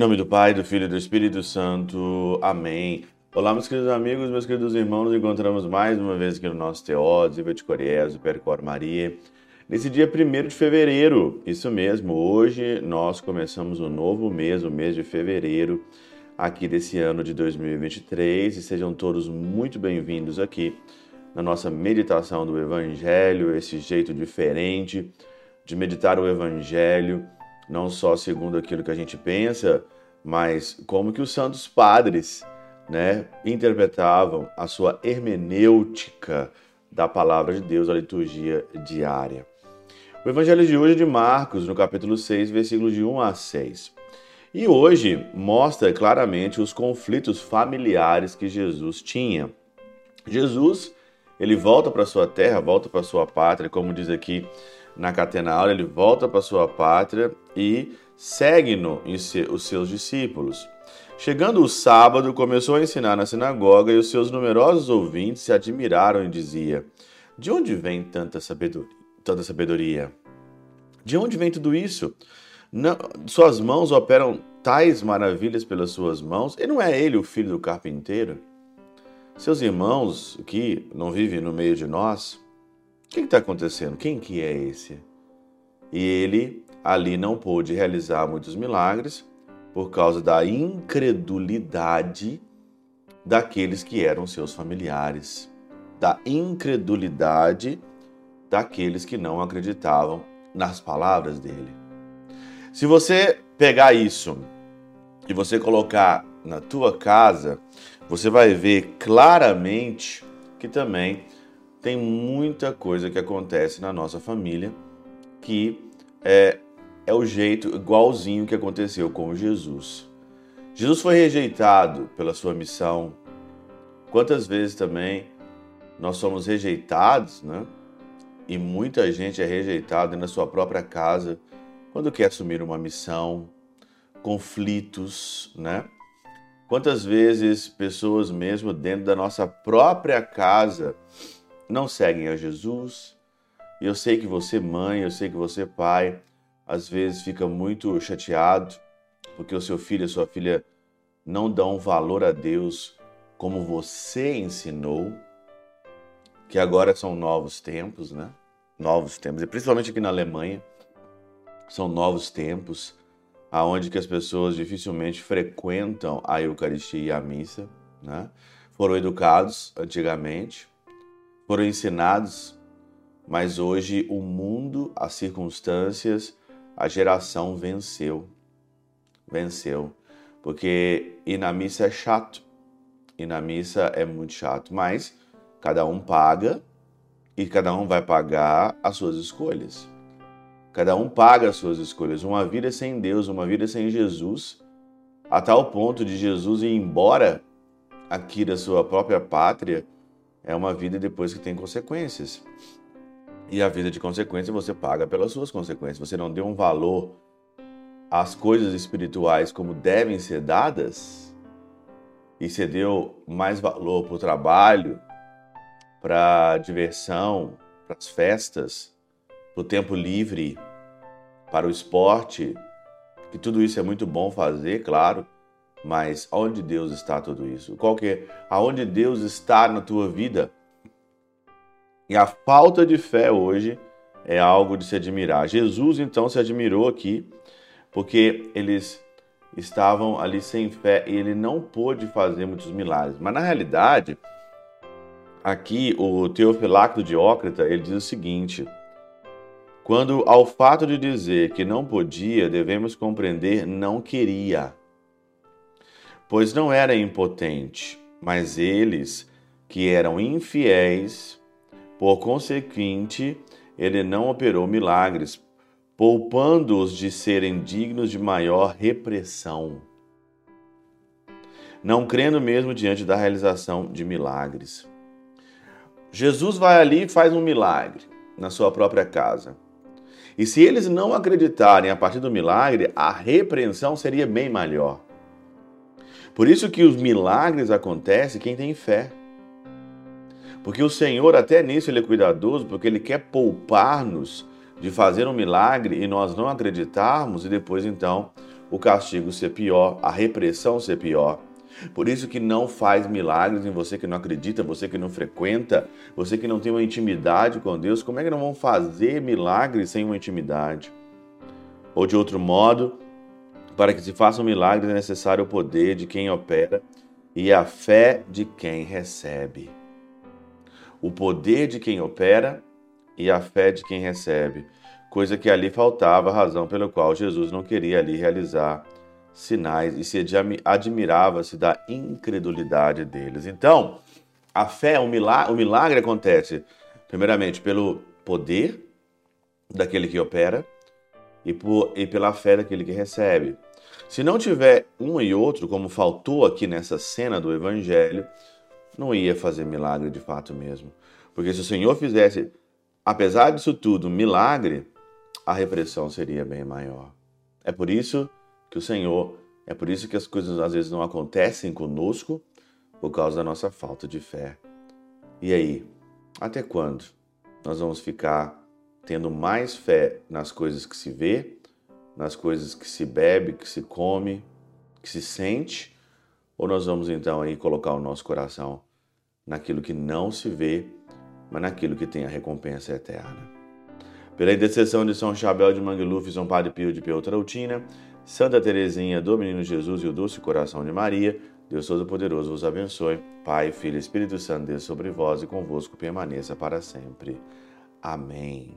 nome do Pai, do Filho e do Espírito Santo. Amém. Olá, meus queridos amigos, meus queridos irmãos, nos encontramos mais uma vez aqui no nosso Teóse, Viva de Coriés, Percor Maria. Nesse dia 1 de fevereiro, isso mesmo, hoje nós começamos um novo mês, o mês de fevereiro, aqui desse ano de 2023, e sejam todos muito bem-vindos aqui na nossa meditação do Evangelho, esse jeito diferente de meditar o Evangelho não só segundo aquilo que a gente pensa, mas como que os santos padres, né, interpretavam a sua hermenêutica da palavra de Deus, a liturgia diária. O evangelho de hoje é de Marcos, no capítulo 6, versículos de 1 a 6. E hoje mostra claramente os conflitos familiares que Jesus tinha. Jesus, ele volta para sua terra, volta para sua pátria, como diz aqui na Catenaura, ele volta para sua pátria e segue-no os seus discípulos. Chegando o sábado, começou a ensinar na sinagoga e os seus numerosos ouvintes se admiraram e diziam: De onde vem tanta sabedoria? Tanta sabedoria? De onde vem tudo isso? Não, suas mãos operam tais maravilhas pelas suas mãos, e não é ele o filho do carpinteiro? Seus irmãos que não vivem no meio de nós, o que está acontecendo? Quem que é esse? E ele ali não pôde realizar muitos milagres por causa da incredulidade daqueles que eram seus familiares, da incredulidade daqueles que não acreditavam nas palavras dele. Se você pegar isso e você colocar na tua casa, você vai ver claramente que também tem muita coisa que acontece na nossa família que é, é o jeito igualzinho que aconteceu com Jesus. Jesus foi rejeitado pela sua missão. Quantas vezes também nós somos rejeitados, né? E muita gente é rejeitada na sua própria casa quando quer assumir uma missão, conflitos, né? Quantas vezes pessoas mesmo dentro da nossa própria casa não seguem a Jesus. E eu sei que você, mãe, eu sei que você, pai, às vezes fica muito chateado porque o seu filho e a sua filha não dão valor a Deus como você ensinou, que agora são novos tempos, né? Novos tempos, e principalmente aqui na Alemanha, são novos tempos aonde que as pessoas dificilmente frequentam a Eucaristia e a missa, né? Foram educados antigamente foram ensinados, mas hoje o mundo, as circunstâncias, a geração venceu. Venceu. Porque ir na missa é chato. Ir na missa é muito chato. Mas cada um paga e cada um vai pagar as suas escolhas. Cada um paga as suas escolhas. Uma vida sem Deus, uma vida sem Jesus, a tal ponto de Jesus ir embora aqui da sua própria pátria é uma vida depois que tem consequências. E a vida de consequência você paga pelas suas consequências. Você não deu um valor às coisas espirituais como devem ser dadas, e você deu mais valor para o trabalho, para a diversão, para as festas, para o tempo livre, para o esporte, que tudo isso é muito bom fazer, claro, mas onde Deus está tudo isso? Qual que é? Aonde Deus está na tua vida? E a falta de fé hoje é algo de se admirar. Jesus então se admirou aqui porque eles estavam ali sem fé e ele não pôde fazer muitos milagres. Mas na realidade, aqui o Teofilacto de Ócrita, ele diz o seguinte: quando ao fato de dizer que não podia, devemos compreender não queria pois não era impotente, mas eles, que eram infiéis, por consequente, ele não operou milagres, poupando-os de serem dignos de maior repressão, não crendo mesmo diante da realização de milagres. Jesus vai ali e faz um milagre na sua própria casa. E se eles não acreditarem a partir do milagre, a repreensão seria bem maior. Por isso que os milagres acontecem quem tem fé. Porque o Senhor, até nisso, Ele é cuidadoso, porque Ele quer poupar-nos de fazer um milagre e nós não acreditarmos e depois então o castigo ser pior, a repressão ser pior. Por isso que não faz milagres em você que não acredita, você que não frequenta, você que não tem uma intimidade com Deus. Como é que não vão fazer milagres sem uma intimidade? Ou de outro modo, para que se façam milagres é necessário o poder de quem opera e a fé de quem recebe. O poder de quem opera e a fé de quem recebe, coisa que ali faltava, razão pela qual Jesus não queria ali realizar sinais e se admirava-se da incredulidade deles. Então, a fé, o milagre, o milagre acontece primeiramente pelo poder daquele que opera e, por, e pela fé daquele que recebe. Se não tiver um e outro, como faltou aqui nessa cena do Evangelho, não ia fazer milagre de fato mesmo. Porque se o Senhor fizesse, apesar disso tudo, milagre, a repressão seria bem maior. É por isso que o Senhor, é por isso que as coisas às vezes não acontecem conosco, por causa da nossa falta de fé. E aí, até quando nós vamos ficar tendo mais fé nas coisas que se vê nas coisas que se bebe, que se come, que se sente, ou nós vamos então aí colocar o nosso coração naquilo que não se vê, mas naquilo que tem a recompensa eterna. Pela intercessão de São Chabel de Mangluf, São Padre Pio de Peutrautina, Santa Teresinha do Menino Jesus e o Doce Coração de Maria, Deus Todo-Poderoso vos abençoe. Pai, Filho e Espírito Santo, Deus sobre vós e convosco permaneça para sempre. Amém.